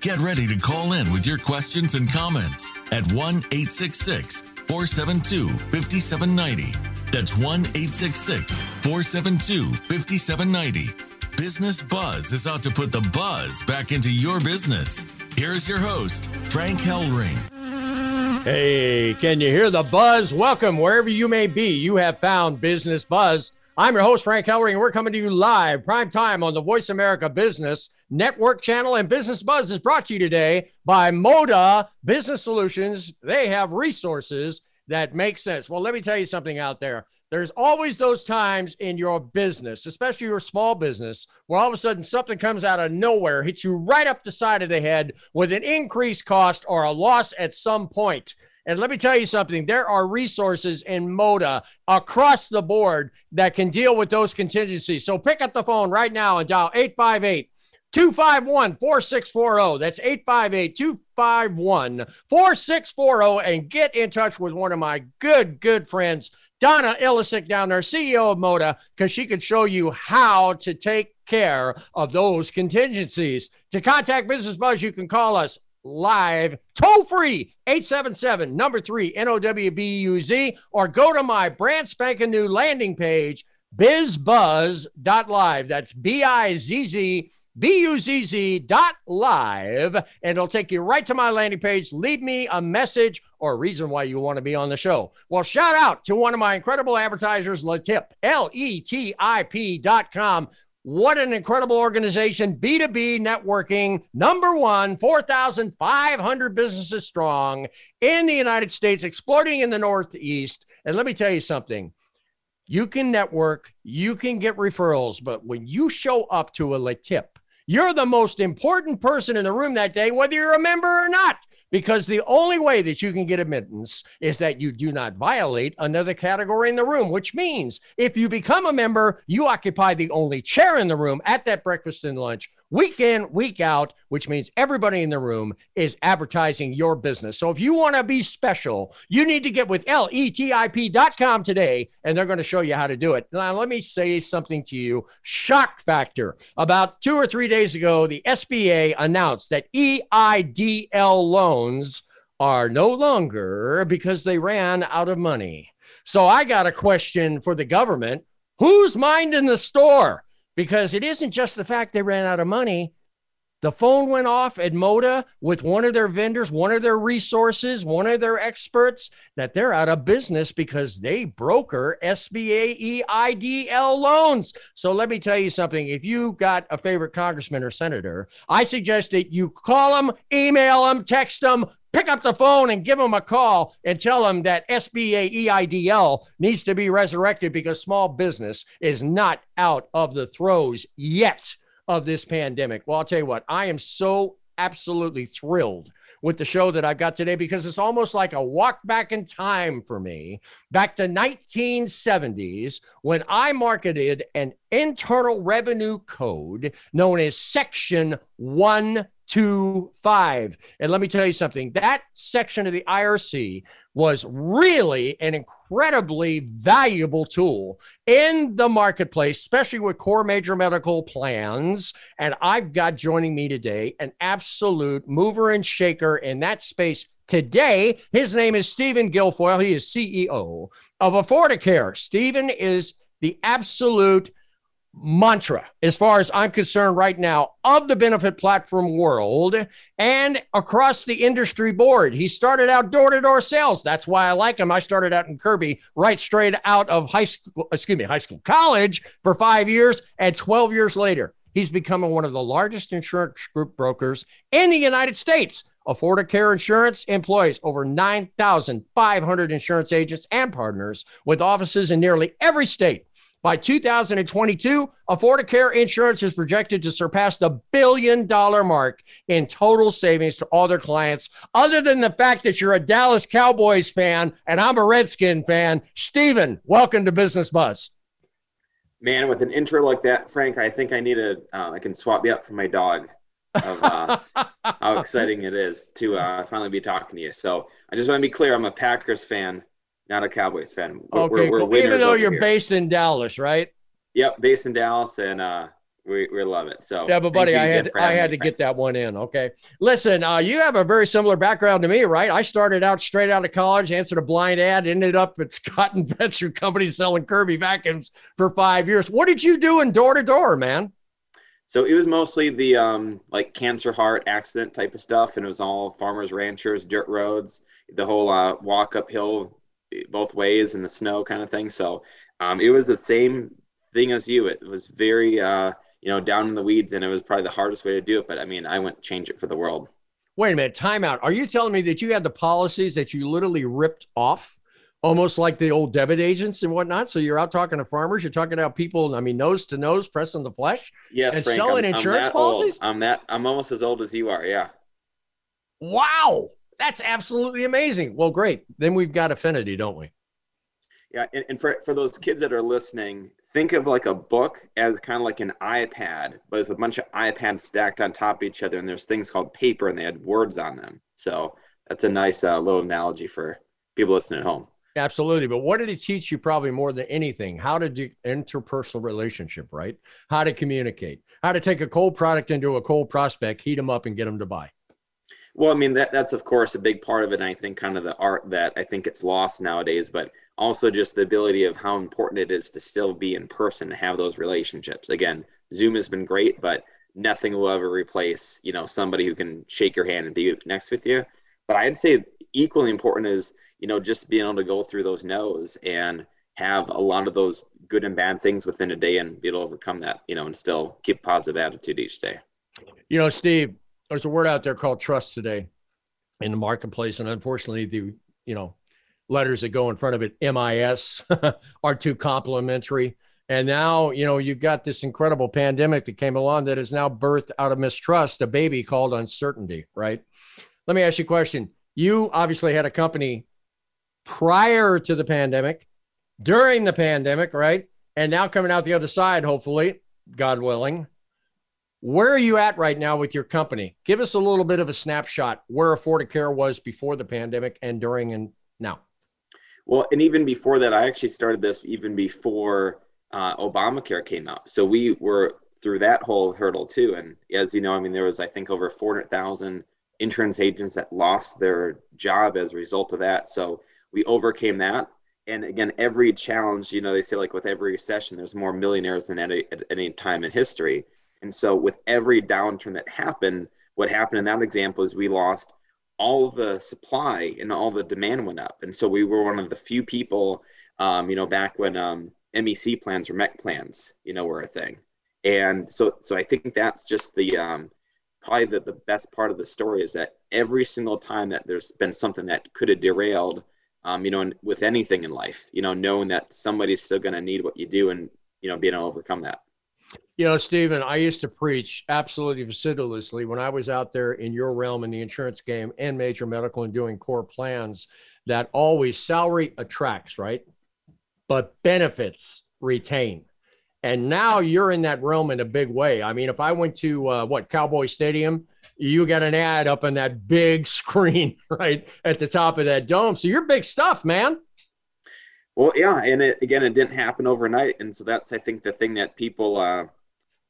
Get ready to call in with your questions and comments at 1 866 472 5790. That's 1 866 472 5790. Business Buzz is out to put the buzz back into your business. Here's your host, Frank Hellring. Hey, can you hear the buzz? Welcome wherever you may be. You have found Business Buzz. I'm your host, Frank Hellring, and we're coming to you live, prime time on the Voice America Business Network channel. And Business Buzz is brought to you today by Moda Business Solutions. They have resources that make sense. Well, let me tell you something out there. There's always those times in your business, especially your small business, where all of a sudden something comes out of nowhere, hits you right up the side of the head with an increased cost or a loss at some point. And let me tell you something there are resources in Moda across the board that can deal with those contingencies. So pick up the phone right now and dial 858 251 4640. That's 858 251 4640. And get in touch with one of my good, good friends, Donna Illisick down there, CEO of Moda, because she can show you how to take care of those contingencies. To contact Business Buzz, you can call us live, toll free, 877 number three, N O W B U Z, or go to my brand spanking new landing page, bizzbuzz.live. That's B I Z Z. B-U-Z-Z dot live, and it'll take you right to my landing page. Leave me a message or a reason why you want to be on the show. Well, shout out to one of my incredible advertisers, Letip, L-E-T-I-P dot com. What an incredible organization. B2B networking, number one, 4,500 businesses strong in the United States, exploding in the Northeast. And let me tell you something you can network, you can get referrals, but when you show up to a Letip, you're the most important person in the room that day, whether you're a member or not because the only way that you can get admittance is that you do not violate another category in the room, which means if you become a member, you occupy the only chair in the room at that breakfast and lunch, week in, week out, which means everybody in the room is advertising your business. So if you want to be special, you need to get with letip.com today, and they're going to show you how to do it. Now, let me say something to you shock factor. About two or three days ago, the SBA announced that EIDL loans are no longer because they ran out of money. So I got a question for the government who's minding the store? Because it isn't just the fact they ran out of money. The phone went off at Moda with one of their vendors, one of their resources, one of their experts that they're out of business because they broker SBA EIDL loans. So let me tell you something. If you got a favorite congressman or senator, I suggest that you call them, email them, text them, pick up the phone and give them a call and tell them that SBA EIDL needs to be resurrected because small business is not out of the throes yet of this pandemic. Well, I'll tell you what, I am so absolutely thrilled with the show that I've got today because it's almost like a walk back in time for me, back to 1970s when I marketed an internal revenue code known as Section 125. And let me tell you something that section of the IRC was really an incredibly valuable tool in the marketplace, especially with core major medical plans. And I've got joining me today an absolute mover and shaker in that space. Today, his name is Stephen Guilfoyle. He is CEO of Affordicare. Stephen is the absolute mantra, as far as I'm concerned right now, of the benefit platform world and across the industry board. He started out door to door sales. That's why I like him. I started out in Kirby right straight out of high school, excuse me, high school, college for five years. And 12 years later, he's becoming one of the largest insurance group brokers in the United States. Affordicare Insurance employs over 9,500 insurance agents and partners with offices in nearly every state By 2022, Affordicare Insurance is projected to surpass the billion dollar mark in total savings to all their clients. Other than the fact that you're a Dallas Cowboys fan and I'm a Redskin fan, Stephen, welcome to Business Buzz. Man, with an intro like that, Frank, I think I need a. Uh, I can swap you up for my dog. Of uh, how exciting it is to uh, finally be talking to you. So I just want to be clear: I'm a Packers fan not a Cowboys fan. We're, okay, we're, we're even though you're here. based in Dallas, right? Yep, based in Dallas, and uh, we, we love it. So yeah, but buddy, I had I had to get that one in. Okay, listen, uh, you have a very similar background to me, right? I started out straight out of college, answered a blind ad, ended up at Scott and Venture Company selling Kirby vacuums for five years. What did you do in door to door, man? So it was mostly the um, like cancer, heart, accident type of stuff, and it was all farmers, ranchers, dirt roads, the whole uh, walk uphill both ways in the snow kind of thing. So um, it was the same thing as you. It was very, uh, you know, down in the weeds, and it was probably the hardest way to do it. But I mean, I wouldn't change it for the world. Wait a minute, time out. Are you telling me that you had the policies that you literally ripped off, almost like the old debit agents and whatnot? So you're out talking to farmers, you're talking about people, I mean, nose to nose, pressing the flesh, yes, and Frank, selling I'm, insurance I'm policies. Old. I'm that. I'm almost as old as you are. Yeah. Wow, that's absolutely amazing. Well, great. Then we've got affinity, don't we? Yeah, and, and for, for those kids that are listening, think of like a book as kind of like an iPad, but it's a bunch of iPads stacked on top of each other, and there's things called paper, and they had words on them. So that's a nice uh, little analogy for people listening at home. Absolutely. But what did it teach you probably more than anything? How to do interpersonal relationship, right? How to communicate, how to take a cold product into a cold prospect, heat them up and get them to buy. Well, I mean that that's of course a big part of it. And I think kind of the art that I think it's lost nowadays, but also just the ability of how important it is to still be in person and have those relationships. Again, Zoom has been great, but nothing will ever replace you know somebody who can shake your hand and be next with you. But I'd say equally important is you know just being able to go through those no's and have a lot of those good and bad things within a day and be able to overcome that you know and still keep positive attitude each day. You know, Steve, there's a word out there called trust today in the marketplace, and unfortunately, the you know letters that go in front of it, MIS, are too complimentary. And now, you know, you've got this incredible pandemic that came along that has now birthed out of mistrust a baby called uncertainty, right? Let me ask you a question. You obviously had a company prior to the pandemic, during the pandemic, right? And now coming out the other side, hopefully, God willing. Where are you at right now with your company? Give us a little bit of a snapshot where Affordicare was before the pandemic and during and now. Well, and even before that, I actually started this even before uh, Obamacare came out. So we were through that whole hurdle too. And as you know, I mean, there was, I think, over 400,000 insurance agents that lost their job as a result of that. So we overcame that. And again, every challenge, you know, they say like with every recession, there's more millionaires than at, at any time in history. And so, with every downturn that happened, what happened in that example is we lost all the supply and all the demand went up. And so, we were one of the few people, um, you know, back when um, MEC plans or MEC plans, you know, were a thing. And so, so I think that's just the um, probably the, the best part of the story is that every single time that there's been something that could have derailed, um, you know, with anything in life, you know, knowing that somebody's still going to need what you do and, you know, being able to overcome that. You know, Stephen, I used to preach absolutely assiduously when I was out there in your realm in the insurance game and major medical and doing core plans that always salary attracts, right? But benefits retain. And now you're in that realm in a big way. I mean, if I went to uh, what Cowboy Stadium, you got an ad up on that big screen right at the top of that dome. So you're big stuff, man. Well, yeah, and it, again, it didn't happen overnight, and so that's I think the thing that people. Uh,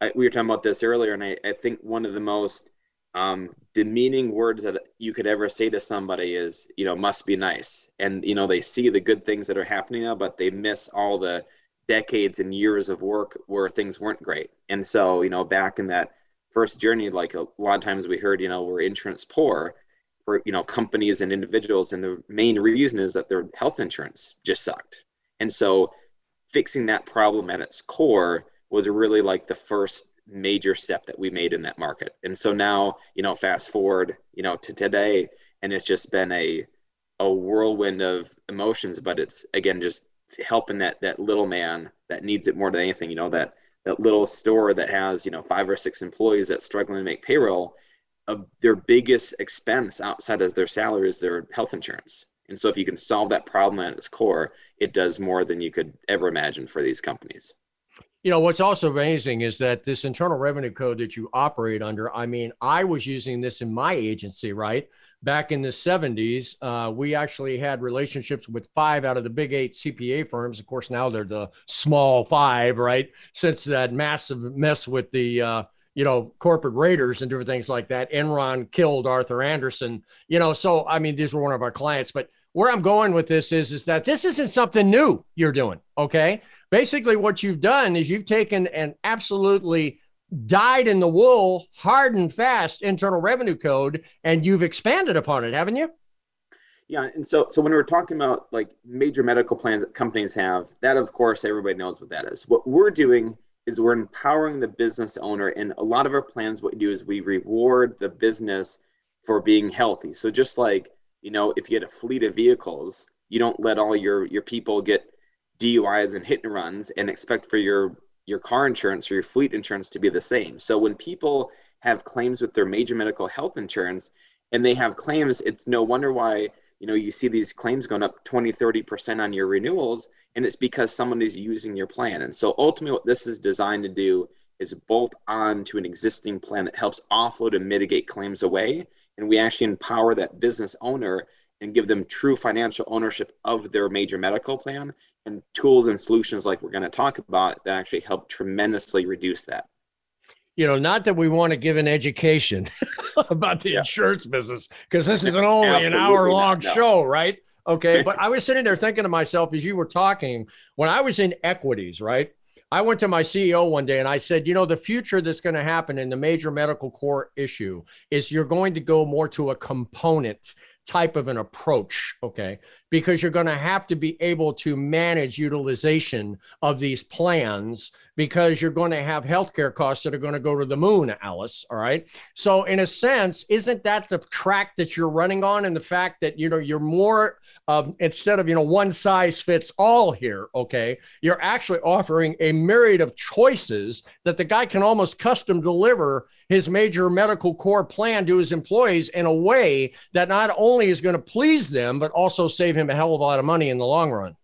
I, we were talking about this earlier, and I, I think one of the most um, demeaning words that you could ever say to somebody is, you know, must be nice, and you know they see the good things that are happening now, but they miss all the decades and years of work where things weren't great. And so, you know, back in that first journey, like a lot of times we heard, you know, we're insurance poor for you know companies and individuals. And the main reason is that their health insurance just sucked. And so fixing that problem at its core was really like the first major step that we made in that market. And so now you know fast forward you know to today and it's just been a a whirlwind of emotions but it's again just helping that that little man that needs it more than anything. You know that that little store that has you know five or six employees that's struggling to make payroll. Uh, their biggest expense outside of their salary is their health insurance. And so if you can solve that problem at its core, it does more than you could ever imagine for these companies. You know, what's also amazing is that this internal revenue code that you operate under, I mean, I was using this in my agency, right? Back in the 70s, uh, we actually had relationships with five out of the big eight CPA firms. Of course, now they're the small five, right? Since that massive mess with the, uh, you know, corporate raiders and different things like that. Enron killed Arthur Andersen, you know. So, I mean, these were one of our clients, but where I'm going with this is, is that this isn't something new you're doing. Okay. Basically, what you've done is you've taken an absolutely dyed in the wool, hard and fast internal revenue code, and you've expanded upon it, haven't you? Yeah, and so so when we're talking about like major medical plans that companies have, that of course everybody knows what that is. What we're doing is we're empowering the business owner, and a lot of our plans, what we do is we reward the business for being healthy. So just like you know, if you had a fleet of vehicles, you don't let all your your people get DUIs and hit and runs and expect for your your car insurance or your fleet insurance to be the same. So when people have claims with their major medical health insurance and they have claims, it's no wonder why you know you see these claims going up 20 30% on your renewals and it's because someone is using your plan and so ultimately what this is designed to do is bolt on to an existing plan that helps offload and mitigate claims away. And we actually empower that business owner and give them true financial ownership of their major medical plan and tools and solutions like we're going to talk about that actually help tremendously reduce that. You know, not that we want to give an education about the yeah. insurance business, because this is an only an hour long no. show, right? Okay. but I was sitting there thinking to myself as you were talking, when I was in equities, right? I went to my CEO one day and I said, you know, the future that's going to happen in the major medical core issue is you're going to go more to a component type of an approach, okay? Because you're going to have to be able to manage utilization of these plans because you're going to have healthcare costs that are going to go to the moon, Alice, all right? So in a sense, isn't that the track that you're running on and the fact that, you know, you're more of instead of, you know, one size fits all here, okay? You're actually offering a myriad of choices that the guy can almost custom deliver his major medical core plan to his employees in a way that not only is going to please them, but also save him a hell of a lot of money in the long run.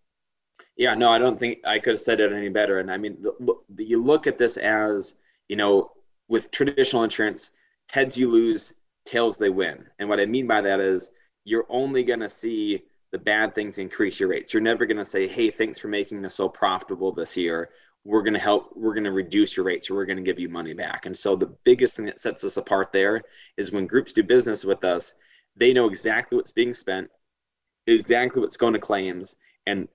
Yeah, no, I don't think I could have said it any better. And I mean, the, the, you look at this as, you know, with traditional insurance, heads you lose, tails they win. And what I mean by that is you're only going to see the bad things increase your rates. You're never going to say, hey, thanks for making this so profitable this year we're going to help we're going to reduce your rates or we're going to give you money back and so the biggest thing that sets us apart there is when groups do business with us they know exactly what's being spent exactly what's going to claims and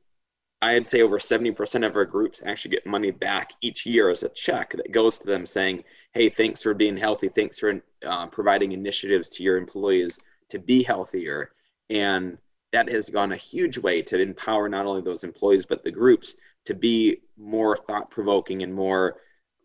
i'd say over 70% of our groups actually get money back each year as a check that goes to them saying hey thanks for being healthy thanks for uh, providing initiatives to your employees to be healthier and that has gone a huge way to empower not only those employees but the groups to be more thought provoking and more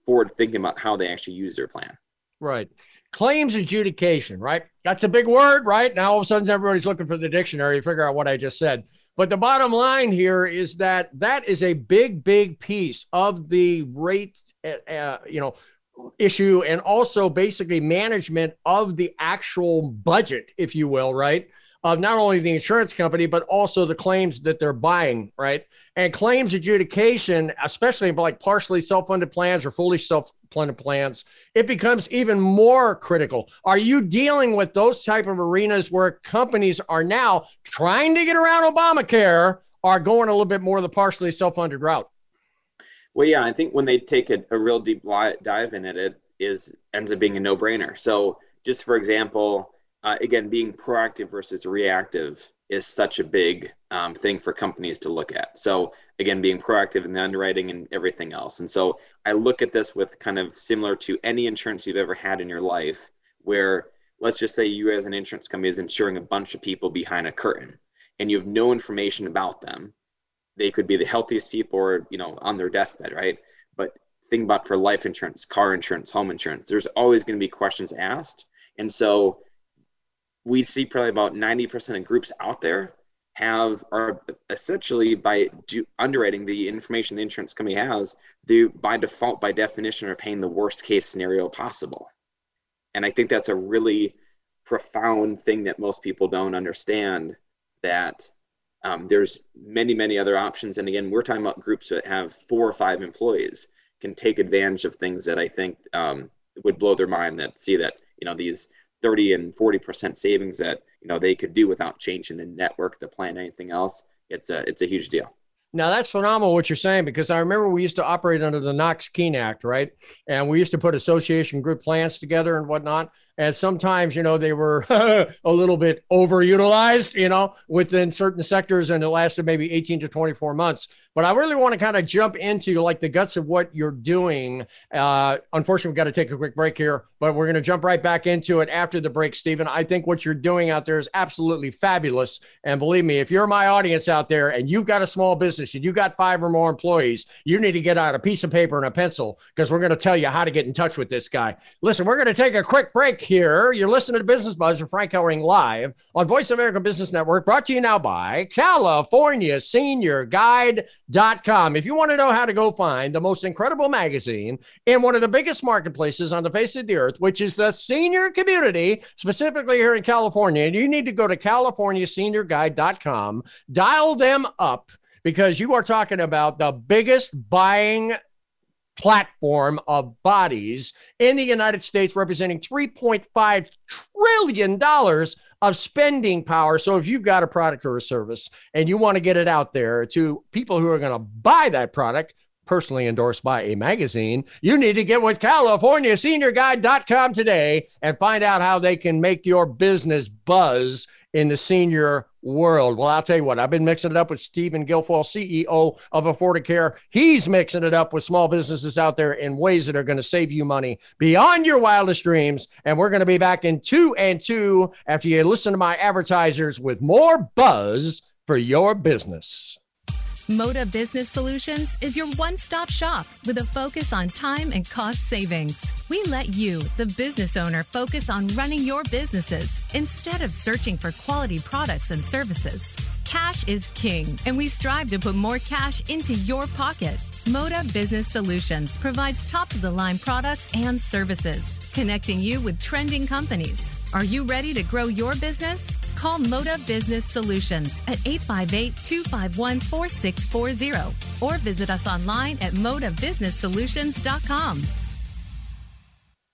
forward thinking about how they actually use their plan. Right. Claims adjudication, right? That's a big word, right? Now all of a sudden everybody's looking for the dictionary to figure out what I just said. But the bottom line here is that that is a big, big piece of the rate, uh, uh you know, issue and also basically management of the actual budget, if you will, right? Of not only the insurance company, but also the claims that they're buying, right? And claims adjudication, especially like partially self funded plans or fully self funded plans, it becomes even more critical. Are you dealing with those type of arenas where companies are now trying to get around Obamacare, are going a little bit more the partially self funded route? Well, yeah, I think when they take a, a real deep dive in it, it is ends up being a no brainer. So, just for example, uh, again, being proactive versus reactive is such a big um, thing for companies to look at. So again, being proactive in the underwriting and everything else. And so I look at this with kind of similar to any insurance you've ever had in your life, where let's just say you as an insurance company is insuring a bunch of people behind a curtain, and you have no information about them. They could be the healthiest people, or you know, on their deathbed, right? But think about for life insurance, car insurance, home insurance. There's always going to be questions asked, and so we see probably about 90% of groups out there have are essentially by do, underwriting the information the insurance company has, they by default, by definition, are paying the worst case scenario possible. And I think that's a really profound thing that most people don't understand that um, there's many, many other options. And again, we're talking about groups that have four or five employees can take advantage of things that I think um, would blow their mind that see that, you know, these 30 and 40% savings that, you know, they could do without changing the network, the plan, anything else. It's a, it's a huge deal. Now that's phenomenal what you're saying because I remember we used to operate under the Knox Keene Act, right? And we used to put association group plans together and whatnot. And sometimes, you know, they were a little bit overutilized, you know, within certain sectors, and it lasted maybe 18 to 24 months. But I really want to kind of jump into like the guts of what you're doing. Uh, unfortunately, we've got to take a quick break here, but we're going to jump right back into it after the break, Stephen. I think what you're doing out there is absolutely fabulous. And believe me, if you're my audience out there and you've got a small business and you've got five or more employees, you need to get out a piece of paper and a pencil because we're going to tell you how to get in touch with this guy. Listen, we're going to take a quick break here. You're listening to Business Buzz with Frank Hellring live on Voice America Business Network, brought to you now by California Senior Guide.com. If you want to know how to go find the most incredible magazine in one of the biggest marketplaces on the face of the earth, which is the senior community, specifically here in California, you need to go to CaliforniaSeniorGuide.com, dial them up because you are talking about the biggest buying platform of bodies in the United States, representing $3.5 trillion of spending power. So if you've got a product or a service and you want to get it out there to people who are going to buy that product, personally endorsed by a magazine, you need to get with CaliforniaSeniorGuide.com today and find out how they can make your business buzz in the senior world. Well, I'll tell you what, I've been mixing it up with Stephen Guilfoyle, CEO of Affordicare. He's mixing it up with small businesses out there in ways that are going to save you money beyond your wildest dreams. And we're going to be back in two and two after you listen to my advertisers with more buzz for your business. Moda Business Solutions is your one stop shop with a focus on time and cost savings. We let you, the business owner, focus on running your businesses instead of searching for quality products and services. Cash is king, and we strive to put more cash into your pocket. Moda Business Solutions provides top of the line products and services, connecting you with trending companies. Are you ready to grow your business? Call Moda Business Solutions at 858 251 4640 or visit us online at modabusinesssolutions.com.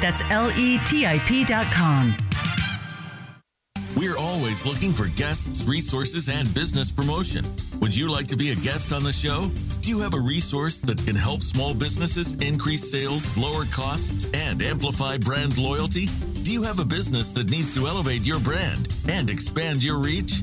That's L E T I P.com. We're always looking for guests, resources, and business promotion. Would you like to be a guest on the show? Do you have a resource that can help small businesses increase sales, lower costs, and amplify brand loyalty? Do you have a business that needs to elevate your brand and expand your reach?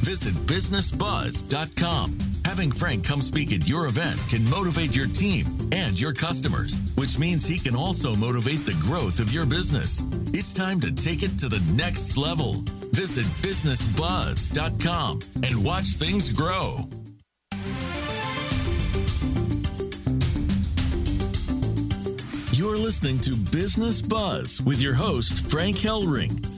Visit bizznessbuzz.com. Having Frank come speak at your event can motivate your team and your customers, which means he can also motivate the growth of your business. It's time to take it to the next level. Visit bizznessbuzz.com and watch things grow. You're listening to Business Buzz with your host, Frank Hellring.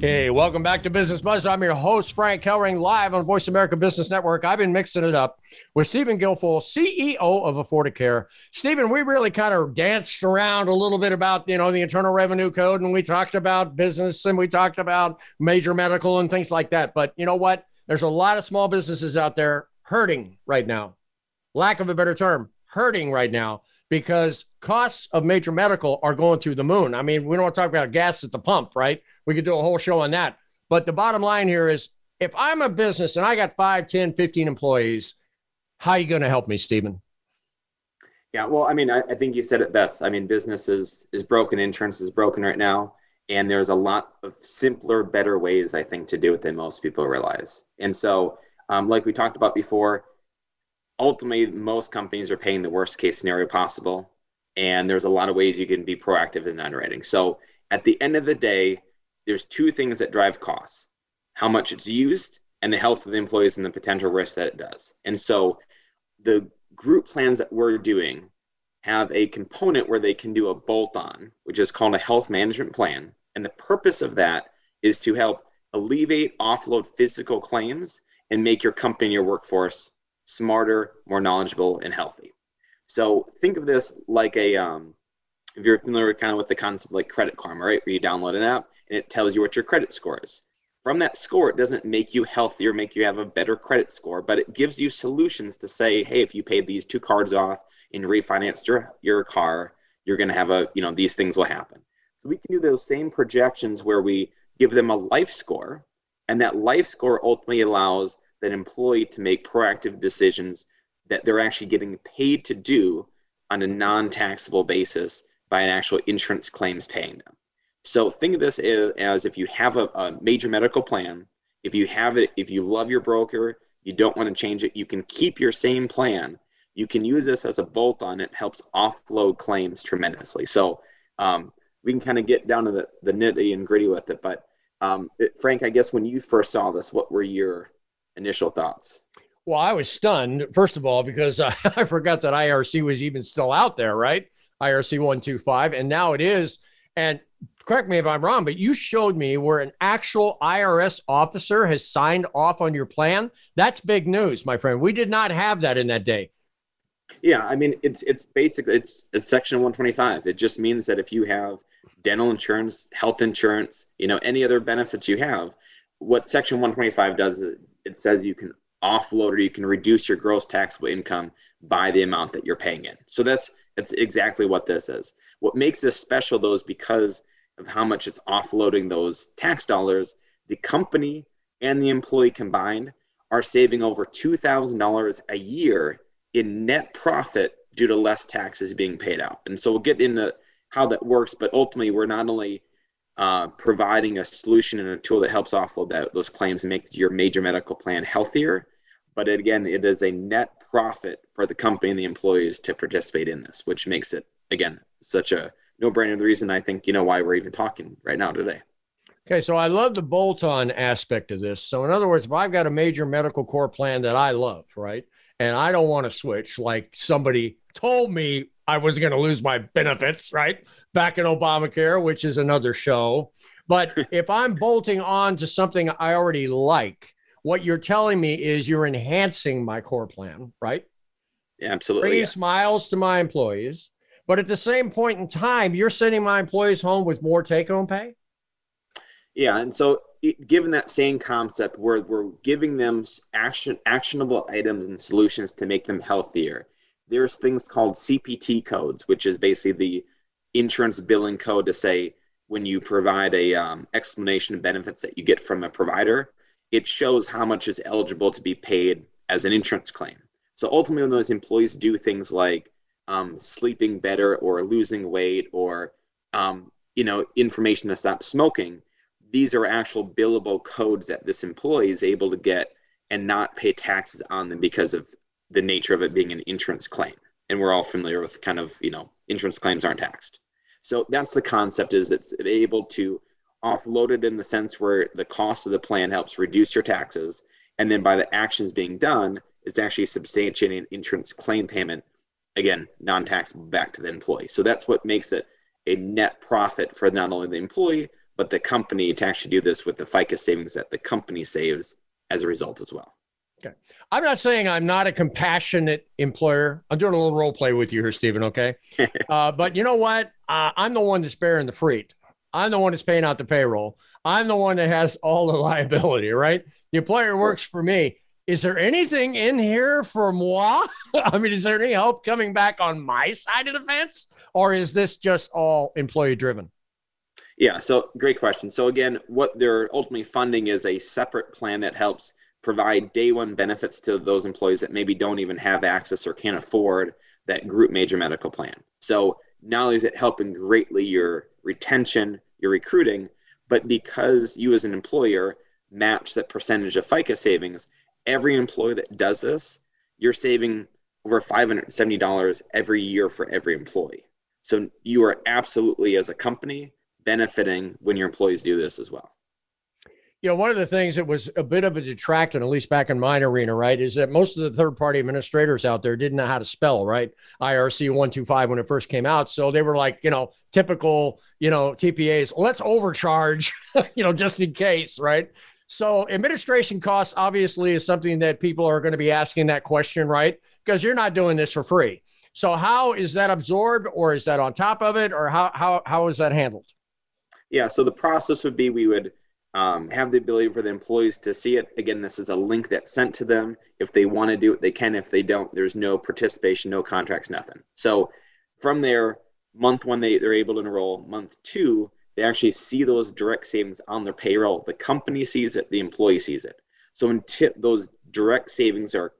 Hey, welcome back to Business Buzz. I'm your host, Frank Hellring, live on Voice America Business Network. I've been mixing it up with Stephen Guilfoyle, CEO of Affordicare. Stephen, we really kind of danced around a little bit about, you know, the Internal Revenue Code, and we talked about business and we talked about major medical and things like that. But you know what? There's a lot of small businesses out there hurting right now. Lack of a better term, hurting right now because costs of major medical are going through the moon. I mean, we don't want to talk about gas at the pump, right? We could do a whole show on that. But the bottom line here is if I'm a business and I got 5, 10, 15 employees, how are you going to help me, Stephen? Yeah, well, I mean, I, I, think you said it best. I mean, business is, is broken, insurance is broken right now. And there's a lot of simpler, better ways, I think, to do it than most people realize. And so, um, like we talked about before, ultimately most companies are paying the worst case scenario possible and there's a lot of ways you can be proactive in underwriting. So at the end of the day there's two things that drive costs how much it's used and the health of the employees and the potential risk that it does. And so the group plans that we're doing have a component where they can do a bolt on which is called a health management plan. And the purpose of that is to help alleviate offload physical claims and make your company your workforce smarter, more knowledgeable, and healthy. So think of this like a, um, if you're familiar kind of with the concept like Credit Karma, right? Where you download an app and it tells you what your credit score is. From that score, it doesn't make you healthier, make you have a better credit score, but it gives you solutions to say, hey, if you paid these two cards off and refinanced your, your car, you're going to have a, you know, these things will happen. So we can do those same projections where we give them a life score, and that life score ultimately allows that employee to make proactive decisions that they're actually getting paid to do on a non-taxable basis by an actual insurance claims paying them. So think of this as, as if you have a, a major medical plan, if you have it, if you love your broker, you don't want to change it, you can keep your same plan. You can use this as a bolt on. It helps offload claims tremendously. So um, we can kind of get down to the, the nitty and gritty with it. But um, it, Frank, I guess when you first saw this, what were your initial thoughts? Well, I was stunned, first of all, because uh, I forgot that IRC was even still out there, right? IRC 125, and now it is. And correct me if I'm wrong, but you showed me where an actual IRS officer has signed off on your plan. That's big news, my friend. We did not have that in that day. Yeah, I mean it's it's basically it's it's section 125. It just means that if you have dental insurance, health insurance, you know, any other benefits you have, what section 125 does is it says you can offload or you can reduce your gross taxable income by the amount that you're paying in. So that's that's exactly what this is. What makes this special though is because of how much it's offloading those tax dollars, the company and the employee combined are saving over $2,000 a year in net profit due to less taxes being paid out. And so we'll get into how that works, but ultimately we're not only uh, providing a solution and a tool that helps offload that, those claims and make your major medical plan healthier. But again, it is a net profit for the company and the employees to participate in this, which makes it, again, such a no brainer. The reason I think, you know, why we're even talking right now today. Okay, so I love the bolt on aspect of this. So, in other words, if I've got a major medical core plan that I love, right, and I don't want to switch, like somebody told me I was going to lose my benefits, right? Back in Obamacare, which is another show. But if I'm bolting on to something I already like, what you're telling me is you're enhancing my core plan, right? Yeah, absolutely. Bringing yes. smiles to my employees. But at the same point in time, you're sending my employees home with more take home pay? Yeah. And so, given that same concept, where we're giving them action, actionable items and solutions to make them healthier there's things called CPT codes, which is basically the insurance billing code to say when you provide a um, explanation of benefits that you get from a provider, it shows how much is eligible to be paid as an insurance claim. So ultimately, when those employees do things like um, sleeping better or losing weight or um, you know information to stop smoking, these are actual billable codes that this employee is able to get and not pay taxes on them because of the nature of it being an insurance claim. And we're all familiar with kind of, you know, insurance claims aren't taxed. So that's the concept is it's able to offload it in the sense where the cost of the plan helps reduce your taxes. And then by the actions being done, it's actually substantiating insurance claim payment, again, non-taxable back to the employee. So that's what makes it a net profit for not only the employee, but the company to actually do this with the FICA savings that the company saves as a result as well. Okay. I'm not saying I'm not a compassionate employer. I'm doing a little role play with you here, Stephen. Okay. uh, but you know what? Uh, I'm the one that's bearing the freight. I'm the one that's paying out the payroll. I'm the one that has all the liability, right? The employer works for me. Is there anything in here for moi? I mean, is there any help coming back on my side of the fence? Or is this just all employee driven? Yeah, so great question. So again, what they're ultimately funding is a separate plan that helps provide day one benefits to those employees that maybe don't even have access or can't afford that group major medical plan. So not only is it helping greatly your retention, your recruiting, but because you as an employer match that percentage of FICA savings, every employee that does this, you're saving over $570 every year for every employee. So you are absolutely, as a company, benefiting when your employees do this as well. You know, one of the things that was a bit of a detractant, at least back in mine arena, right, is that most of the third party administrators out there didn't know how to spell, right? IRC 125 when it first came out. So they were like, you know, typical, you know, TPAs, let's overcharge, you know, just in case, right? So administration costs obviously is something that people are going to be asking that question, right? Because you're not doing this for free. So how is that absorbed or is that on top of it or how, how, how is that handled? Yeah, so the process would be we would um, have the ability for the employees to see it. Again, this is a link that's sent to them. If they want to do it, they can. If they don't, there's no participation, no contracts, nothing. So from there, month one, they, they're able to enroll. Month two, they actually see those direct savings on their payroll. The company sees it, the employee sees it. So until those direct savings are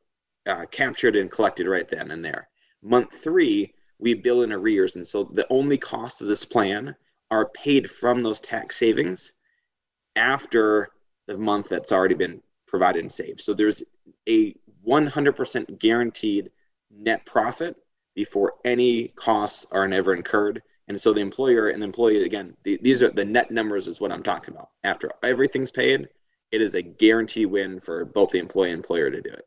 uh, captured and collected right then and there. Month three, we bill in arrears. And so the only costs of this plan are paid from those tax savings after the month that's already been provided and saved. So there's a 100% guaranteed net profit before any costs are ever incurred. And so the employer and the employee, again, the, these are the net numbers, is what I'm talking about. After everything's paid, it is a guarantee win for both the employee and employer to do it.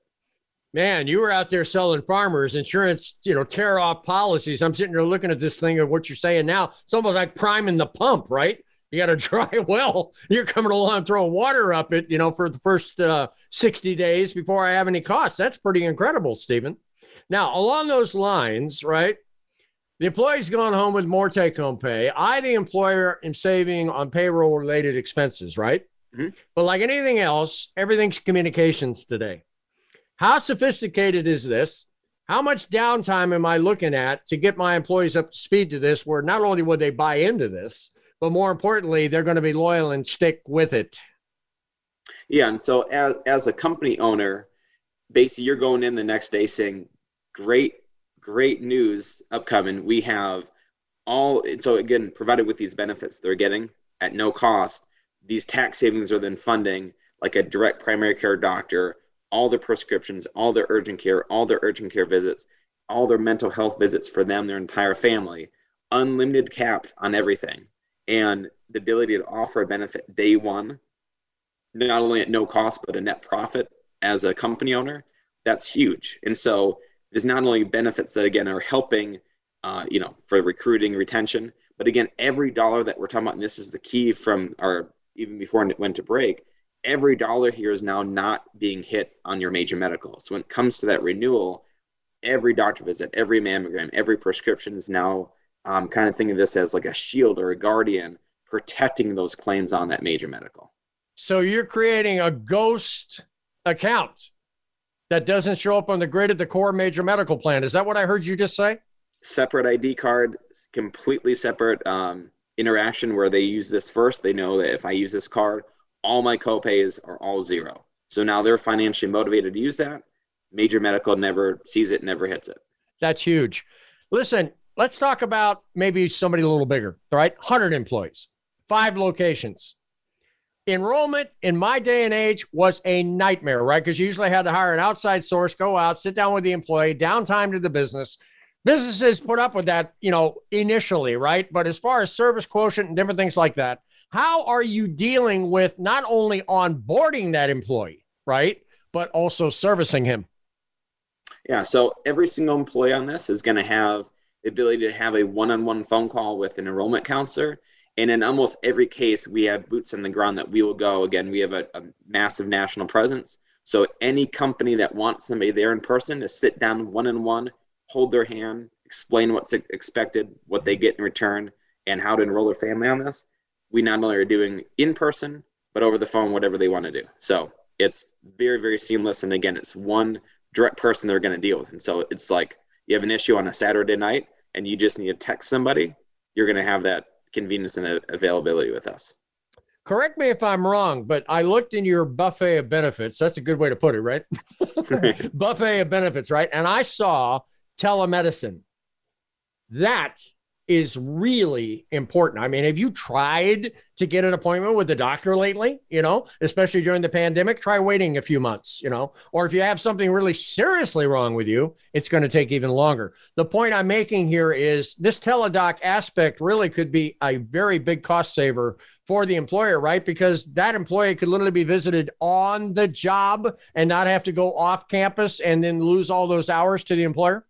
Man, you were out there selling farmers insurance, you know, tear off policies. I'm sitting there looking at this thing of what you're saying now. It's almost like priming the pump, right? You got a dry well. You're coming along throwing water up it, you know, for the first uh, 60 days before I have any costs. That's pretty incredible, Stephen. Now, along those lines, right? The employee's gone home with more take home pay. I, the employer, am saving on payroll related expenses, right? Mm-hmm. But like anything else, everything's communications today. How sophisticated is this? How much downtime am I looking at to get my employees up to speed to this, where not only would they buy into this, but more importantly, they're going to be loyal and stick with it? Yeah. And so as, as a company owner, basically you're going in the next day saying, great, great news upcoming. We have all, so again, provided with these benefits they're getting at no cost, these tax savings are then funding like a direct primary care doctor all their prescriptions, all their urgent care, all their urgent care visits, all their mental health visits for them, their entire family, unlimited capped on everything. And the ability to offer a benefit day one, not only at no cost, but a net profit as a company owner, that's huge. And so there's not only benefits that, again, are helping, uh, you know, for recruiting, retention, but again, every dollar that we're talking about, and this is the key from our, even before it went to break, every dollar here is now not being hit on your major medical. So when it comes to that renewal, every doctor visit, every mammogram, every prescription is now um, kind of thinking of this as like a shield or a guardian protecting those claims on that major medical. So you're creating a ghost account that doesn't show up on the grid of the core major medical plan. Is that what I heard you just say? Separate ID card, completely separate um, interaction where they use this first. They know that if I use this card, all my copays are all zero. So now they're financially motivated to use that. Major medical never sees it, never hits it. That's huge. Listen, let's talk about maybe somebody a little bigger, all right? 100 employees, five locations. enrollment in my day and age was a nightmare, right? Because you usually had to hire an outside source, go out, sit down with the employee, downtime to the business. Businesses put up with that, you know, initially, right? But as far as service quotient and different things like that, how are you dealing with not only onboarding that employee, right, but also servicing him? Yeah, so every single employee on this is going to have ability to have a one-on-one phone call with an enrollment counselor and in almost every case, we have boots on the ground that we will go. Again, we have a, a massive national presence. So any company that wants somebody there in person to sit down one on one, hold their hand, explain what's expected, what they get in return, and how to enroll their family on this, we not only are doing in person, but over the phone, whatever they want to do. So it's very, very seamless. And again, it's one direct person they're going to deal with. And so it's like you have an issue on a Saturday night and you just need to text somebody, you're going to have that convenience and availability with us. Correct me if I'm wrong, but I looked in your buffet of benefits. That's a good way to put it, right? buffet of benefits, right? And I saw telemedicine. That is really important. I mean, have you tried to get an appointment with the doctor lately? You know, especially during the pandemic, try waiting a few months, you know, or if you have something really seriously wrong with you, it's going to take even longer. The point I'm making here is this teledoc aspect really could be a very big cost saver for the employer, right? Because that employee could literally be visited on the job and not have to go off campus and then lose all those hours to the employer.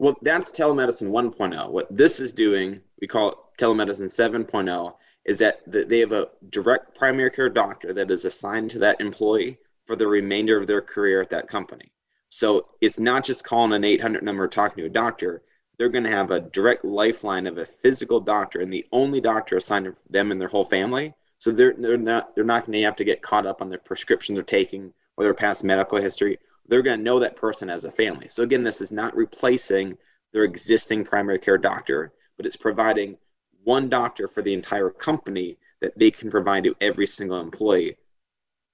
Well, that's telemedicine 1.0. What this is doing, we call it telemedicine 7.0, is that they have a direct primary care doctor that is assigned to that employee for the remainder of their career at that company. So it's not just calling an 800 number talking to a doctor. They're going to have a direct lifeline of a physical doctor and the only doctor assigned to them and their whole family. So they're, they're not they're not going to have to get caught up on their prescriptions they're taking or their past medical history they're going to know that person as a family. So again, this is not replacing their existing primary care doctor, but it's providing one doctor for the entire company that they can provide to every single employee,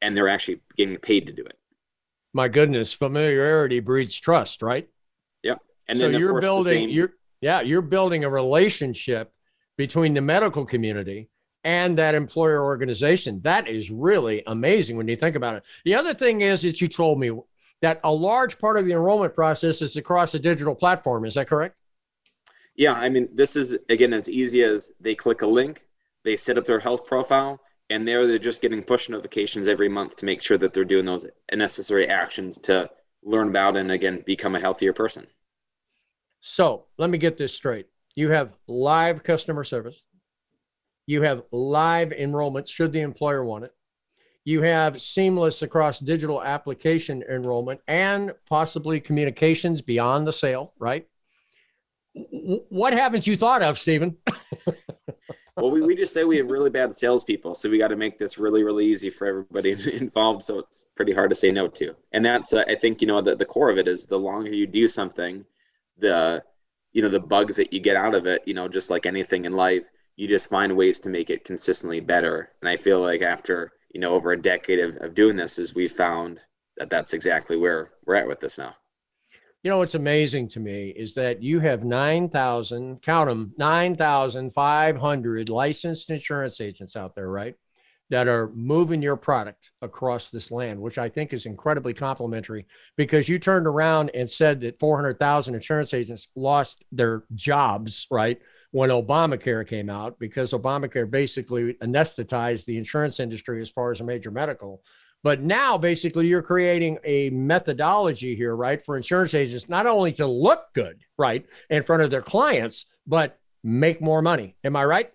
and they're actually getting paid to do it. My goodness, familiarity breeds trust, right? Yep. And so you're building same... you're yeah, you're building a relationship between the medical community and that employer organization. That is really amazing when you think about it. The other thing is that you told me that a large part of the enrollment process is across a digital platform. Is that correct? Yeah, I mean, this is again as easy as they click a link, they set up their health profile, and there they're just getting push notifications every month to make sure that they're doing those necessary actions to learn about and again become a healthier person. So let me get this straight. You have live customer service. You have live enrollment should the employer want it. You have seamless across digital application enrollment and possibly communications beyond the sale, right? What haven't you thought of, Stephen? well, we, we just say we have really bad salespeople, so we got to make this really, really easy for everybody involved. So it's pretty hard to say no to. And that's, uh, I think, you know, the, the core of it is the longer you do something, the, you know, the bugs that you get out of it, you know, just like anything in life, you just find ways to make it consistently better. And I feel like after you know over a decade of, of doing this is we found that that's exactly where we're at with this now. You know what's amazing to me is that you have 9000 count them 9500 licensed insurance agents out there right that are moving your product across this land which i think is incredibly complimentary because you turned around and said that 400000 insurance agents lost their jobs right when Obamacare came out because Obamacare basically anesthetized the insurance industry as far as a major medical. But now, basically, you're creating a methodology here, right, for insurance agents not only to look good, right, in front of their clients, but make more money. Am I right?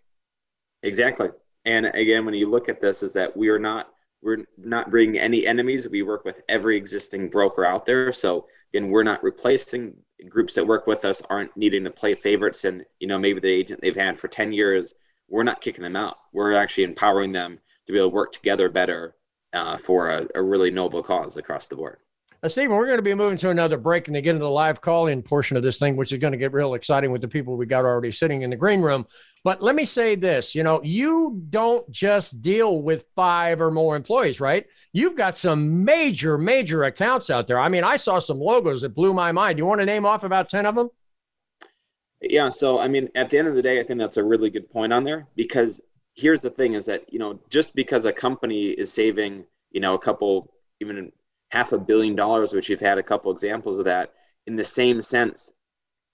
Exactly. And again, when you look at this, is that we are not we're not bringing any enemies. We work with every existing broker out there. So again, we're not replacing groups that work with us aren't needing to play favorites. And you know maybe the agent they've had for 10 years we're not kicking them out. We're actually empowering them to be able to work together better uh, for a, a, really noble cause across the board uh, Stephen, we're going to be moving to another break and to get into the live call-in portion of this thing, which is going to get real exciting with the people we got already sitting in the green room. But let me say this, you know, you don't just deal with five or more employees, right? You've got some major, major accounts out there. I mean, I saw some logos that blew my mind. You want to name off about 10 of them? Yeah. So, I mean, at the end of the day, I think that's a really good point on there because here's the thing is that, you know, just because a company is saving, you know, a couple, even half a billion dollars, which you've had a couple examples of that, in the same sense,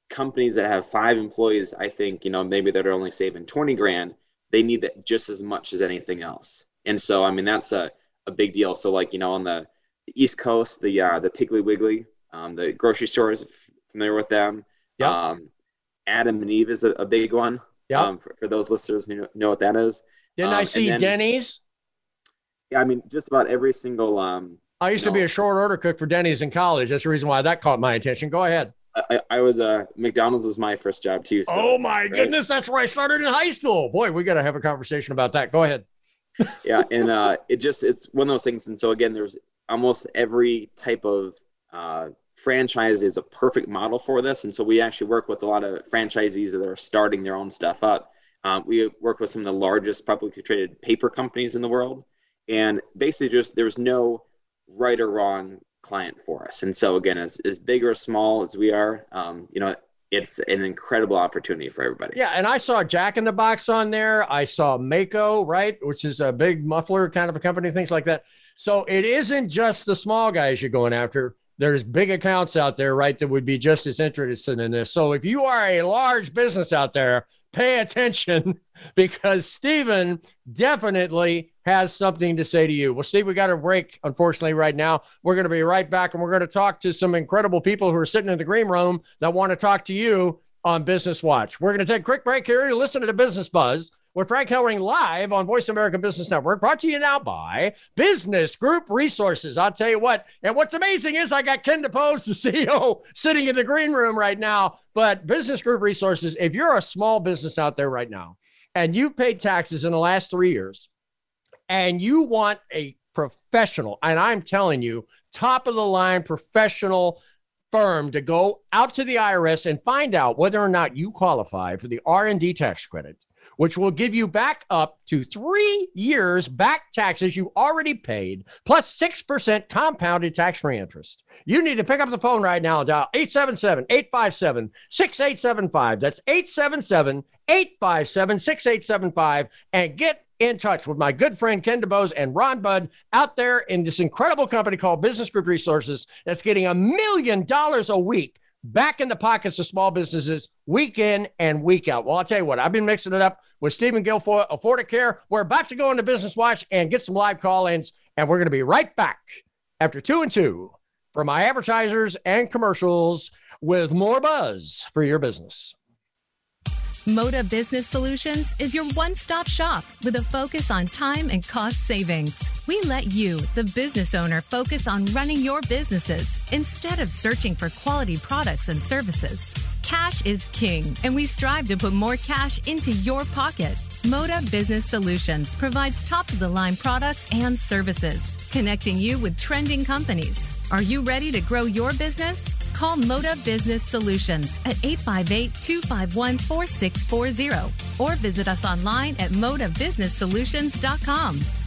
companies that have five employees, I think, you know, maybe that are only saving 20 grand, they need that just as much as anything else. And so, I mean, that's a, a big deal. So like, you know, on the East Coast, the, uh, the Piggly Wiggly, um, the grocery stores, familiar with them. Yeah. Um, Adam and Eve is a, a big one. Yeah. Um, for, for those listeners who know, know what that is. Didn't Um, I see then- Denny's? Yeah, I mean, just about every single. Um, I used to be a short order cook for Denny's in college. That's the reason why that caught my attention. Go ahead. I, I was uh, McDonald's was my first job too. so oh my great. goodness, that's where I started in high school. Boy, we got to have a conversation about that. Go ahead. yeah and uh it just it's one of those things and so again there's almost every type of uh franchise is a perfect model for this and so we actually work with a lot of franchisees that are starting their own stuff up um, we work with some of the largest publicly traded paper companies in the world and basically just there's no right or wrong client for us and so again as, as big or small as we are um, you know it's an incredible opportunity for everybody Yeah, and I saw Jack in the Box on there. I saw Mako, right, which is a big muffler kind of a company, things like that. So it isn't just the small guys you're going after. There's big accounts out there, right, that would be just as interested in this. So if you are a large business out there, pay attention because Stephen definitely has something to say to you. Well, Steve, we got a break, unfortunately, right now. We're going to be right back and we're going to talk to some incredible people who are sitting in the green room that want to talk to you on Business Watch. We're going to take a quick break here. You listen to the Business Buzz with Frank Hellring live on Voice America Business Network, brought to you now by Business Group Resources. I'll tell you what, and what's amazing is I got Ken DeBose, the CEO, sitting in the green room right now. But Business Group Resources, if you're a small business out there right now and you've paid taxes in the last three years and you want a professional, and I'm telling you, top of the line professional firm to go out to the IRS and find out whether or not you qualify for the R&D tax credit, which will give you back up to 3 years back taxes you already paid plus 6% compounded tax-free interest. You need to pick up the phone right now dial 877-857-6875. That's 877-857-6875 and get in touch with my good friend Ken DeBose and Ron Budd out there in this incredible company called Business Group Resources that's getting a million dollars a week back in the pockets of small businesses week in and week out. Well, I'll tell you what, I've been mixing it up with Stephen Guilfoyle Care. We're about to go into Business Watch and get some live call ins, and we're going to be right back after two and two for my advertisers and commercials with more buzz for your business. Moda Business Solutions is your one stop shop with a focus on time and cost savings. We let you, the business owner, focus on running your businesses instead of searching for quality products and services. Cash is king, and we strive to put more cash into your pocket. Moda Business Solutions provides top of the line products and services, connecting you with trending companies. Are you ready to grow your business? Call Moda Business Solutions at 858 251 4640 or visit us online at modabusinesssolutions.com.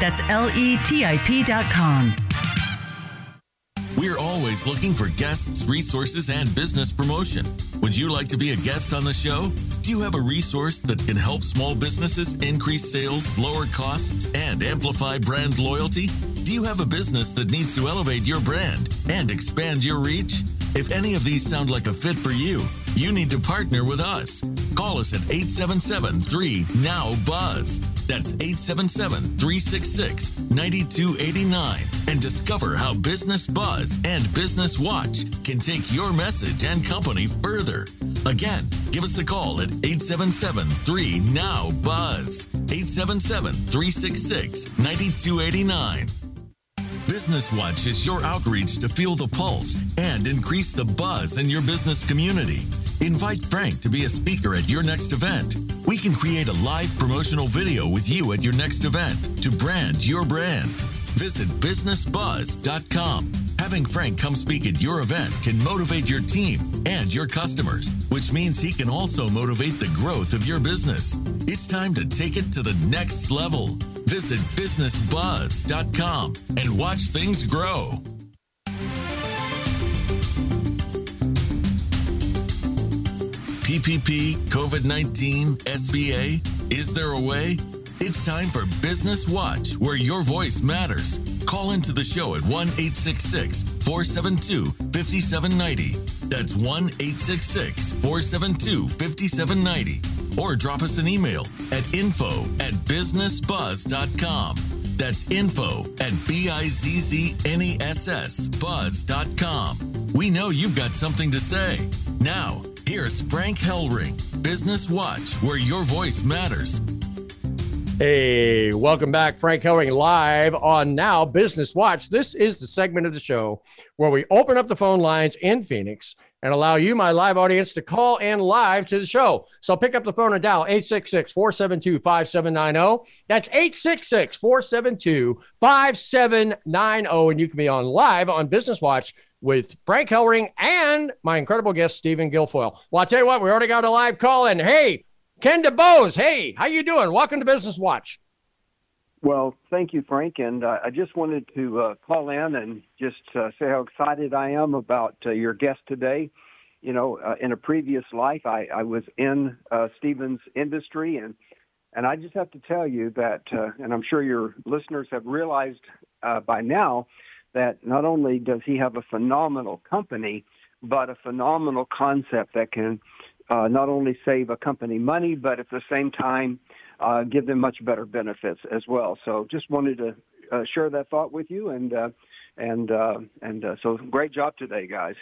That's L E T I P.com. We're always looking for guests, resources, and business promotion. Would you like to be a guest on the show? Do you have a resource that can help small businesses increase sales, lower costs, and amplify brand loyalty? Do you have a business that needs to elevate your brand and expand your reach? If any of these sound like a fit for you, you need to partner with us. Call us at 877 3 Now Buzz. That's 877 366 9289 and discover how Business Buzz and Business Watch can take your message and company further. Again, give us a call at 877 3 Now Buzz. 877 366 9289. Business Watch is your outreach to feel the pulse and increase the buzz in your business community. Invite Frank to be a speaker at your next event. We can create a live promotional video with you at your next event to brand your brand. Visit bizznessbuzz.com. Having Frank come speak at your event can motivate your team and your customers, which means he can also motivate the growth of your business. It's time to take it to the next level. Visit bizznessbuzz.com and watch things grow. PPP, COVID 19, SBA? Is there a way? It's time for Business Watch, where your voice matters. Call into the show at 1 866 472 5790. That's 1 866 472 5790. Or drop us an email at info at bizznessbuzz.com. That's info at B I Z Z N E S S buzz.com. We know you've got something to say. Now, here's Frank Hellring, Business Watch, where your voice matters. Hey, welcome back. Frank Hellring live on Now Business Watch. This is the segment of the show where we open up the phone lines in Phoenix and allow you, my live audience, to call in live to the show. So pick up the phone and dial 866 472 5790. That's 866 472 5790. And you can be on live on Business Watch with Frank Hellring and my incredible guest, Stephen Guilfoyle. Well, I'll tell you what, we already got a live call in. Hey, Ken DeBose, hey, how you doing? Welcome to Business Watch. Well, thank you, Frank. And uh, I just wanted to uh, call in and just uh, say how excited I am about uh, your guest today. You know, uh, in a previous life, I, I was in uh, Stephen's industry, and and I just have to tell you that, and I'm sure your listeners have realized by now that not only does he have a phenomenal company, but a phenomenal concept that can uh, not only save a company money, but at the same time uh, give them much better benefits as well. So just wanted to uh, share that thought with you, and uh, and uh, and uh, so great job today, guys.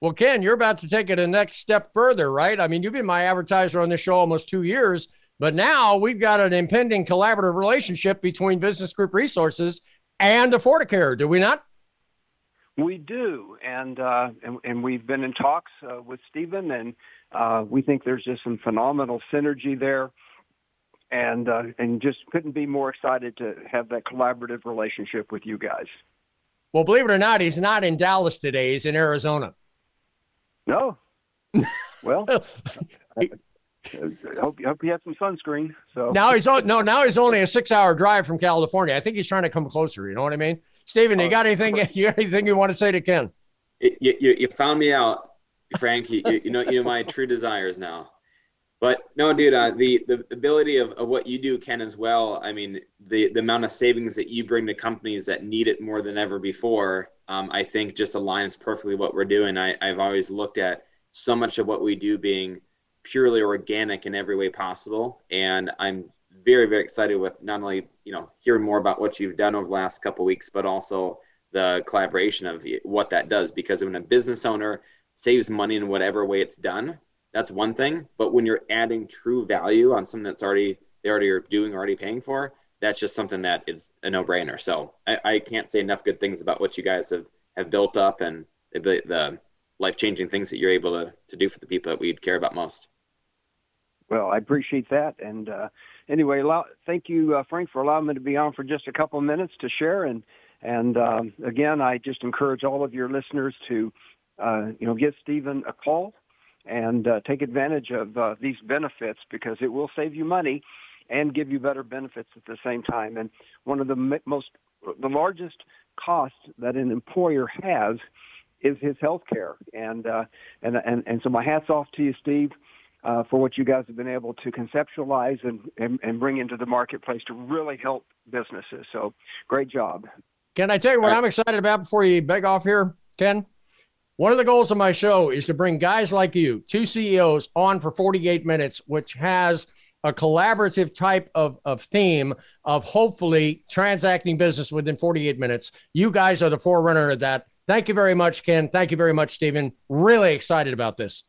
Well, Ken, you're about to take it a next step further, right? I mean, you've been my advertiser on this show almost two years, but now we've got an impending collaborative relationship between Business Group Resources and Affordacare, do we not? We do, and uh, and, and, we've been in talks uh, with Stephen, and uh, we think there's just some phenomenal synergy there, and uh, and just couldn't be more excited to have that collaborative relationship with you guys. Well, believe it or not, he's not in Dallas today. He's in Arizona. No. Well, hope, I hope he have some sunscreen. So now he's on, no. Now he's only a six-hour drive from California. I think he's trying to come closer. You know what I mean, Stephen? You uh, got anything? You got anything you want to say to Ken? You, you, you found me out. Frank. You, you know, you know my true desires now. But no, dude, uh, the the ability of, of what you do, Ken, as well. I mean, the the amount of savings that you bring to companies that need it more than ever before, um, I think just aligns perfectly what we're doing. I, I've always looked at so much of what we do being purely organic in every way possible, and I'm very very excited with not only you know hearing more about what you've done over the last couple weeks, but also the collaboration of what that does. Because when a business owner saves money in whatever way it's done, that's one thing. But when you're adding true value on something that's already they already are doing, already paying for, that's just something that is a no-brainer. So I, I can't say enough good things about what you guys have have built up and the, the life-changing things that you're able to to do for the people that we care about most. Well, I appreciate that. And uh, anyway, allow, thank you, uh, Frank, for allowing me to be on for just a couple of minutes to share. And and um, again, I just encourage all of your listeners to uh, you know, give Stephen a call and uh, take advantage of uh, these benefits because it will save you money and give you better benefits at the same time. And one of the most, the largest costs that an employer has is his health care. And, uh, and, and, and so my hat's off to you, Steve. Uh, for what you guys have been able to conceptualize and, and, and bring into the marketplace to really help businesses. So great job. Can I tell you what I'm excited about before you beg off here, Ken? One of the goals of my show is to bring guys like you, two CEOs, on for 48 minutes, which has a collaborative type of, of theme of hopefully transacting business within 48 minutes. You guys are the forerunner of that. Thank you very much, Ken. Thank you very much, Stephen. Really excited about this.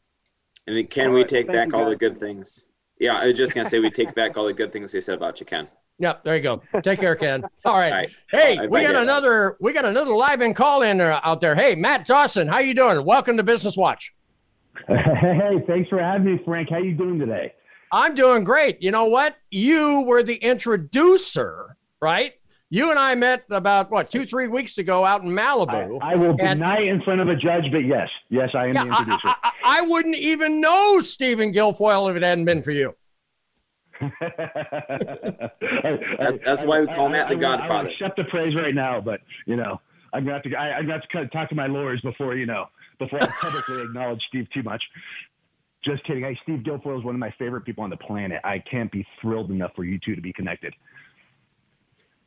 And can all we right. take Thank back all the good things? Yeah, I was just going to say we take back all the good things they said about you, Ken. Yep, there you go. Take care, Ken. All right. All right. Hey, right, we got another that. we got another live in call in uh, out there. Hey, Matt Dawson, how you doing? Welcome to Business Watch. Hey, thanks for having me, Frank. How you doing today? I'm doing great. You know what? You were the introducer, right? You and I met about what two, three weeks ago out in Malibu. I, I will deny in front of a judge, but yes, yes, I am yeah, the introducer. I, I, I, wouldn't even know Stephen Guilfoyle if it hadn't been for you. that's, that's why we call Matt the Godfather. I, accept the praise right now, but you know, I'm gonna have to. I, I'm gonna have to talk to my lawyers before you know before I publicly acknowledge Steve too much. Just kidding. Hey, Steve Guilfoyle is one of my favorite people on the planet. I can't be thrilled enough for you two to be connected.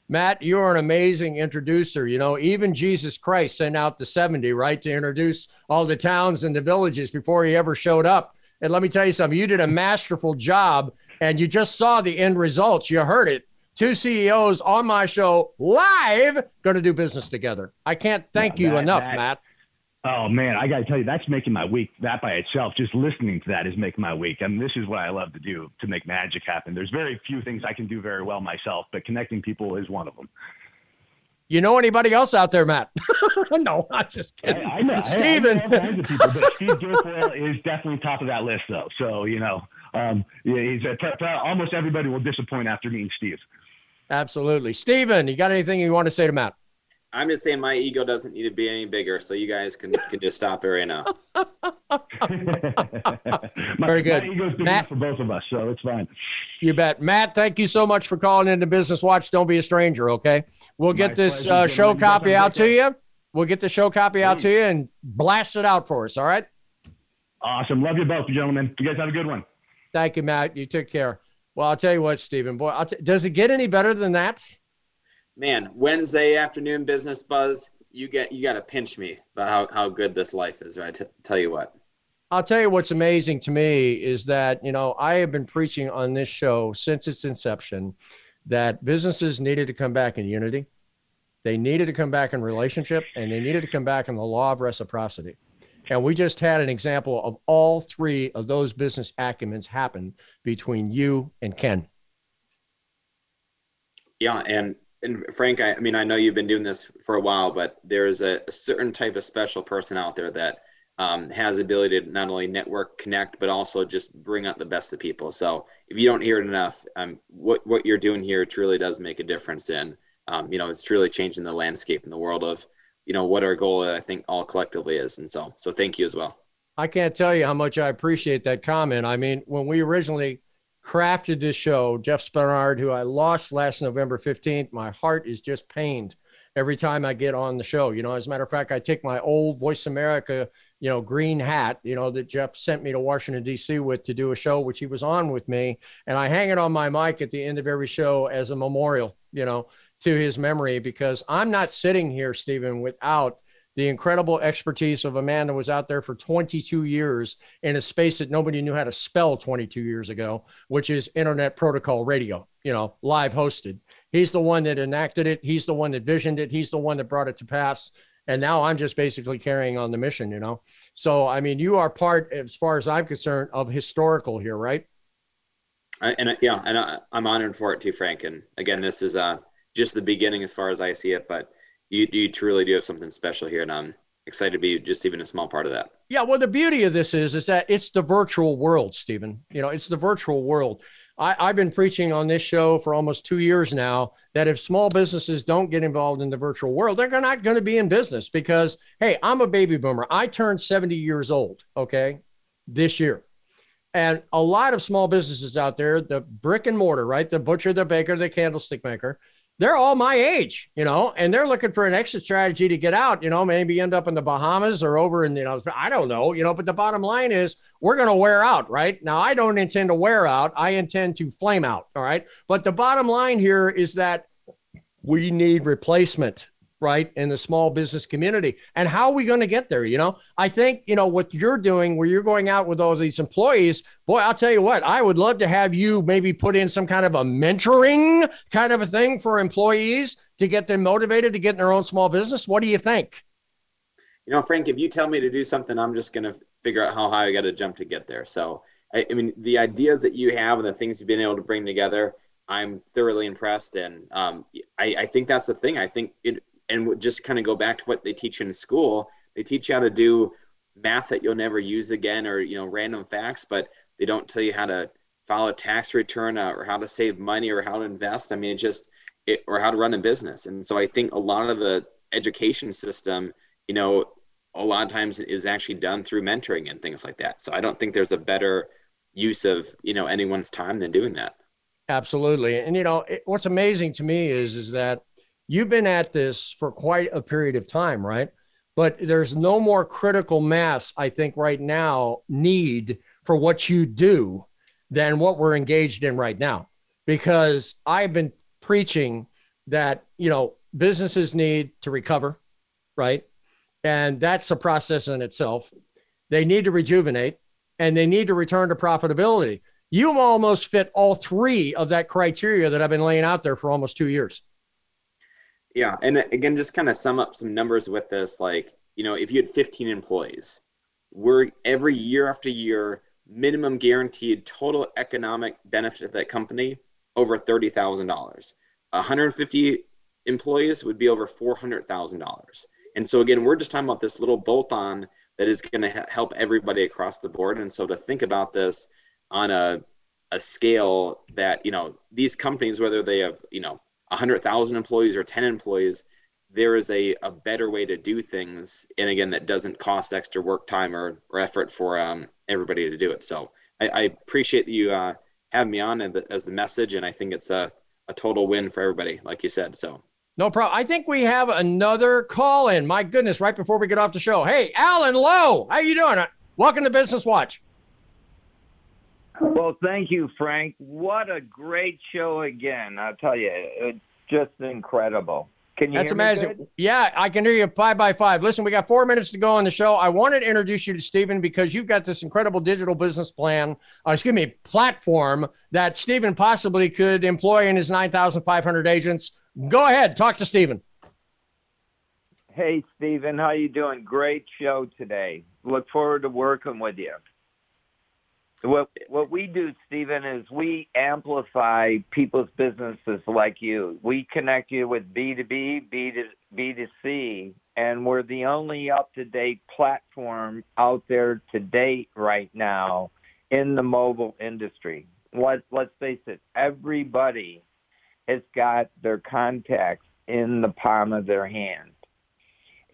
Matt, you're an amazing introducer. You know, even Jesus Christ sent out the 70, right, to introduce all the towns and the villages before he ever showed up. And let me tell you something, you did a masterful job and you just saw the end results. You heard it. Two CEOs on my show live going to do business together. I can't thank you enough, that, Matt. Oh man, I got to tell you, that's making my week. That by itself, just listening to that is making my week. I mean, this is what I love to do to make magic happen. There's very few things I can do very well myself, but connecting people is one of them. You know anybody else out there, Matt? no, I'm just kidding. I, I know, Steven. I, I people, but Steve is definitely top of that list, though. So you know, um, yeah, he's a, almost everybody will disappoint after meeting Steve. Absolutely, Steven. You got anything you want to say to Matt? I'm just saying my ego doesn't need to be any bigger, so you guys can, can just stop it right now. Very good. My ego's big Matt, for both of us, so it's fine. You bet. Matt, thank you so much for calling into Business Watch. Don't be a stranger, okay? We'll get my this uh, show copy out to you. We'll get the show copy out to you and blast it out for us, all right? Awesome. Love you both, gentlemen. You guys have a good one. Thank you, Matt. You took care. Well, I'll tell you what, Stephen, boy, t- does it get any better than that? Man, Wednesday afternoon business buzz, you get you got to pinch me about how, how good this life is. Right? T- tell you what. I'll tell you what's amazing to me is that you know I have been preaching on this show since its inception that businesses needed to come back in unity, they needed to come back in relationship, and they needed to come back in the law of reciprocity. And we just had an example of all three of those business acumens happen between you and Ken. Yeah, and and Frank, I, I, mean, I know you've been doing this for a while, but there's a, a certain type of special person out there that um, has the ability to not only network, connect, but also just bring out the best of people. So if you don't hear it enough, um, what what you're doing here truly does make a difference. In um, you know, it's truly changing the landscape in the world of you know what our goal I think all collectively is. And so, so thank you as well. I can't tell you how much I appreciate that comment. I mean, when we originally crafted this show. Jeff Spenard, who I lost last November 15th, my heart is just pained every time I get on the show. You know, as a matter of fact, I take my old Voice America, you know, green hat, you know, that Jeff sent me to Washington, D.C. with to do a show, which he was on with me. And I hang it on my mic at the end of every show as a memorial, you know, to his memory, because I'm not sitting here, Stephen, without the incredible expertise of a man that was out there for 22 years in a space that nobody knew how to spell 22 years ago, which is internet protocol radio, you know, live hosted. He's the one that enacted it. He's the one that visioned it. He's the one that brought it to pass. And now I'm just basically carrying on the mission, you know? So, I mean, you are part, as far as I'm concerned, of historical here, right? I, and yeah, and I, am honored for it too, Frank. And again, this is uh, just the beginning as far as I see it, but you you truly do have something special here, and I'm excited to be just even a small part of that. Yeah, well, the beauty of this is is that it's the virtual world, Stephen. You know, it's the virtual world. I, I've been preaching on this show for almost two years now that if small businesses don't get involved in the virtual world, they're not going to be in business because, hey, I'm a baby boomer. I turned 70 years old, okay, this year. And a lot of small businesses out there, the brick and mortar, right? The butcher, the baker, the candlestick maker, they're all my age, you know, and they're looking for an exit strategy to get out, you know, maybe end up in the Bahamas or over in, you know, I don't know, you know, but the bottom line is we're going to wear out, right? Now, I don't intend to wear out. I intend to flame out. All right. But the bottom line here is that we need replacement right in the small business community. And how are we going to get there you know? I think you know what you're doing where you're going out with all these employees boy i'll tell you what i would love to have you maybe put in some kind of a mentoring kind of a thing for employees to get them motivated to get in their own small business. What do you think? You know frank if you tell me to do something i'm just going to figure out how high i got to jump to get there. So I, I mean the ideas that you have and the things you've been able to bring together I'm thoroughly impressed, and um, I, I, think that's the thing. I think it and just kind of go back to what they teach in school. They teach you how to do math that you'll never use again or you know random facts but they don't tell you how to file a tax return uh, or how to save money or how to invest. I mean it just it, or how to run a business. And so i think a lot of the education system you know a lot of times is actually done through mentoring and things like that. So i don't think there's a better use of you know anyone's time than doing that. Absolutely. And you know it, what's amazing to me is is that you've been at this for quite a period of time right but there's no more critical mass, I think, right now, need for what you do than what we're engaged in right now. Because I've been preaching that, you know, businesses need to recover, right? And that's a process in itself. They need to rejuvenate and they need to return to profitability. You almost fit all three of that criteria that I've been laying out there for almost two years. Yeah, and again, just kind of sum up some numbers with this. Like, you know, if you had 15 employees, we're every year after year, minimum guaranteed total economic benefit of that company over thirty thousand dollars. 150 employees would be over four hundred thousand dollars. And so again, we're just talking about this little bolt-on that is going to ha- help everybody across the board. And so to think about this on a a scale that you know these companies, whether they have you know 100,000 employees or 10 employees, there is a, a better way to do things. And again, that doesn't cost extra work time or, or effort for um, everybody to do it. So I, I appreciate you uh, having me on as the, as the message. And I think it's a, a total win for everybody, like you said. So no problem. I think we have another call in. My goodness, right before we get off the show. Hey, Alan Lowe, how you doing? Welcome to Business Watch. Well, thank you, Frank. What a great show again. I'll tell you, it's just incredible. Can you That's amazing. Yeah, I can hear you five by five. Listen, we got four minutes to go on the show. I wanted to introduce you to Stephen because you've got this incredible digital business plan, uh, excuse me, platform that Stephen possibly could employ in his 9,500 agents. Go ahead, talk to Stephen. Hey, Stephen, how you doing? Great show today. Look forward to working with you. What what we do, Stephen, is we amplify people's businesses like you. We connect you with B two B, B to B to C, and we're the only up to date platform out there to date right now in the mobile industry. Let let's face it, everybody has got their contacts in the palm of their hand.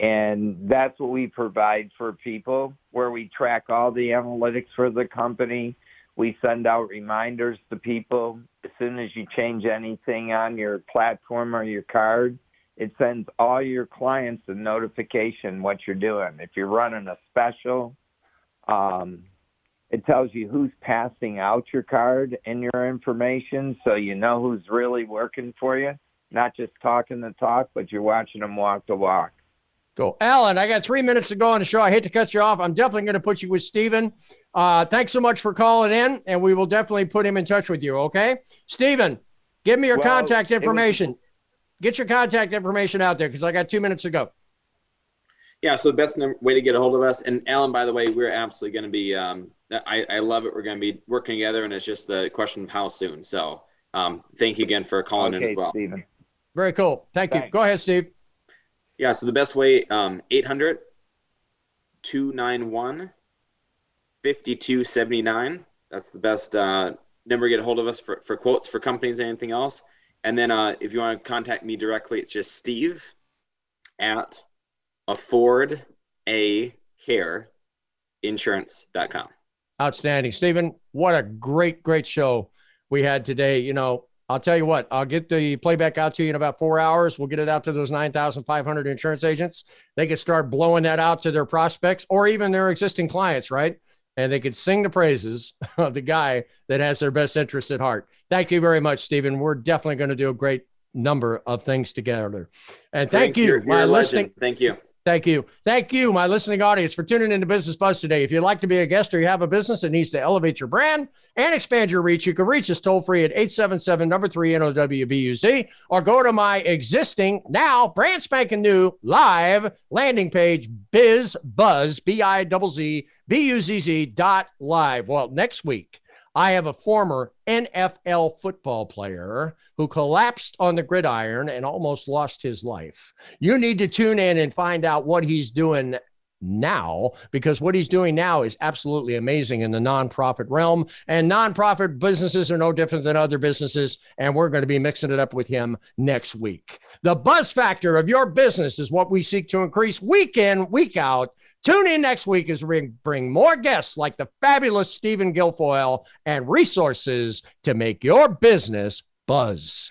And that's what we provide for people, where we track all the analytics for the company. We send out reminders to people as soon as you change anything on your platform or your card. It sends all your clients a notification what you're doing. If you're running a special, um, it tells you who's passing out your card and your information so you know who's really working for you, not just talking the talk, but you're watching them walk the walk. Go. Alan, I got three minutes to go on the show. I hate to cut you off. I'm definitely going to put you with Stephen. Uh, thanks so much for calling in, and we will definitely put him in touch with you. Okay, Stephen, give me your well, contact information. Was... Get your contact information out there because I got two minutes to go. Yeah, so the best way to get a hold of us, and Alan, by the way, we're absolutely going to be. Um, I, I love it. We're going to be working together, and it's just the question of how soon. So, um, thank you again for calling okay, in as well. Stephen. Very cool. Thank Thanks. you. Go ahead, Steve. Yeah, so the best way, um, 800 291 5279. That's the best uh, number to get a hold of us for, for quotes for companies, anything else. And then uh, if you want to contact me directly, it's just steve at affordacareinsurance.com. Outstanding. Stephen, what a great, great show we had today. You know, I'll tell you what, I'll get the playback out to you in about four hours. We'll get it out to those 9,500 insurance agents. They can start blowing that out to their prospects or even their existing clients, right? And they could sing the praises of the guy that has their best interests at heart. Thank you very much, Stephen. We're definitely going to do a great number of things together. And thank, thank you, you're, you're listening. Thank you. Thank you. Thank you, my listening audience, for tuning into Business Buzz today. If you'd like to be a guest or you have a business that needs to elevate your brand and expand your reach, you can reach us toll free at 877 number three NOWBUZ or go to my existing, now brand spanking new live landing page, Biz Buzz, B I Z Z B U Z Z dot live. Well, next week, I have a former NFL football player who collapsed on the gridiron and almost lost his life. You need to tune in and find out what he's doing now because what he's doing now is absolutely amazing in the nonprofit realm. And nonprofit businesses are no different than other businesses. And we're going to be mixing it up with him next week. The buzz factor of your business is what we seek to increase week in, week out. Tune in next week as we bring more guests like the fabulous Stephen Guilfoyle and resources to make your business buzz.